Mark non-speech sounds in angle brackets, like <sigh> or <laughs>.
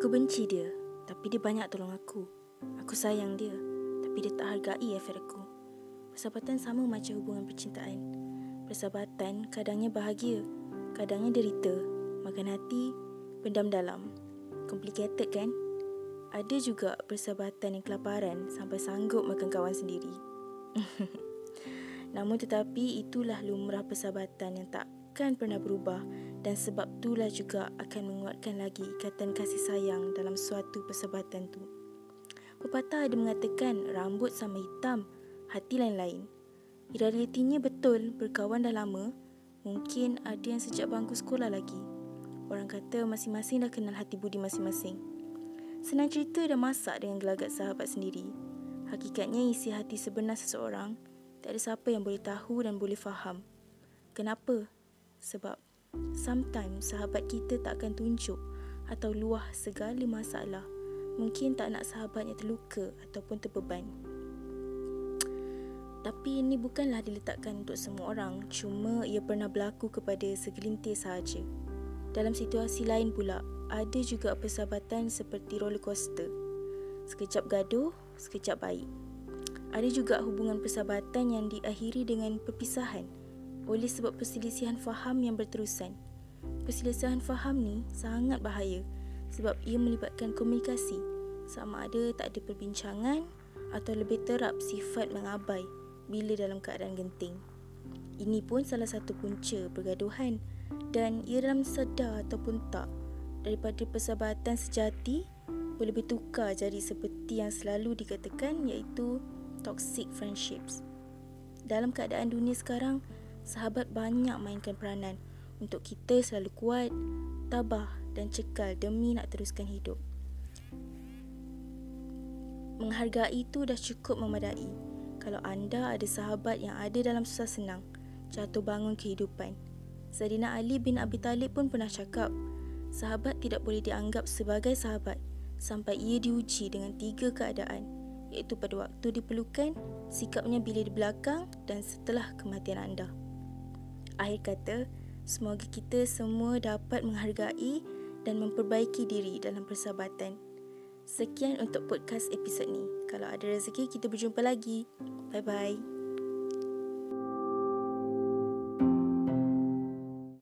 Aku benci dia, tapi dia banyak tolong aku. Aku sayang dia, tapi dia tak hargai efek aku. Persahabatan sama macam hubungan percintaan. Persahabatan kadangnya bahagia, kadangnya derita, makan hati, pendam dalam. Complicated kan? Ada juga persahabatan yang kelaparan sampai sanggup makan kawan sendiri. <laughs> Namun tetapi itulah lumrah persahabatan yang takkan pernah berubah dan sebab itulah juga akan menguatkan lagi ikatan kasih sayang dalam suatu persahabatan tu. Pepatah ada mengatakan rambut sama hitam, hati lain-lain. Realitinya betul, berkawan dah lama, mungkin ada yang sejak bangku sekolah lagi. Orang kata masing-masing dah kenal hati budi masing-masing. Senang cerita dah masak dengan gelagat sahabat sendiri. Hakikatnya isi hati sebenar seseorang, tak ada siapa yang boleh tahu dan boleh faham. Kenapa? Sebab Sometimes sahabat kita tak akan tunjuk atau luah segala masalah. Mungkin tak nak sahabatnya terluka ataupun terbeban. Tapi ini bukanlah diletakkan untuk semua orang, cuma ia pernah berlaku kepada segelintir sahaja. Dalam situasi lain pula, ada juga persahabatan seperti roller coaster. Sekejap gaduh, sekejap baik. Ada juga hubungan persahabatan yang diakhiri dengan perpisahan oleh sebab perselisihan faham yang berterusan. Perselisihan faham ni sangat bahaya sebab ia melibatkan komunikasi sama ada tak ada perbincangan atau lebih terap sifat mengabai bila dalam keadaan genting. Ini pun salah satu punca pergaduhan dan ia dalam sedar ataupun tak daripada persahabatan sejati boleh bertukar jadi seperti yang selalu dikatakan iaitu toxic friendships. Dalam keadaan dunia sekarang, sahabat banyak mainkan peranan untuk kita selalu kuat, tabah dan cekal demi nak teruskan hidup. Menghargai itu dah cukup memadai. Kalau anda ada sahabat yang ada dalam susah senang, jatuh bangun kehidupan. Sayyidina Ali bin Abi Talib pun pernah cakap, sahabat tidak boleh dianggap sebagai sahabat sampai ia diuji dengan tiga keadaan, iaitu pada waktu diperlukan, sikapnya bila di belakang dan setelah kematian anda. Akhir kata, semoga kita semua dapat menghargai dan memperbaiki diri dalam persahabatan. Sekian untuk podcast episod ni. Kalau ada rezeki, kita berjumpa lagi. Bye-bye.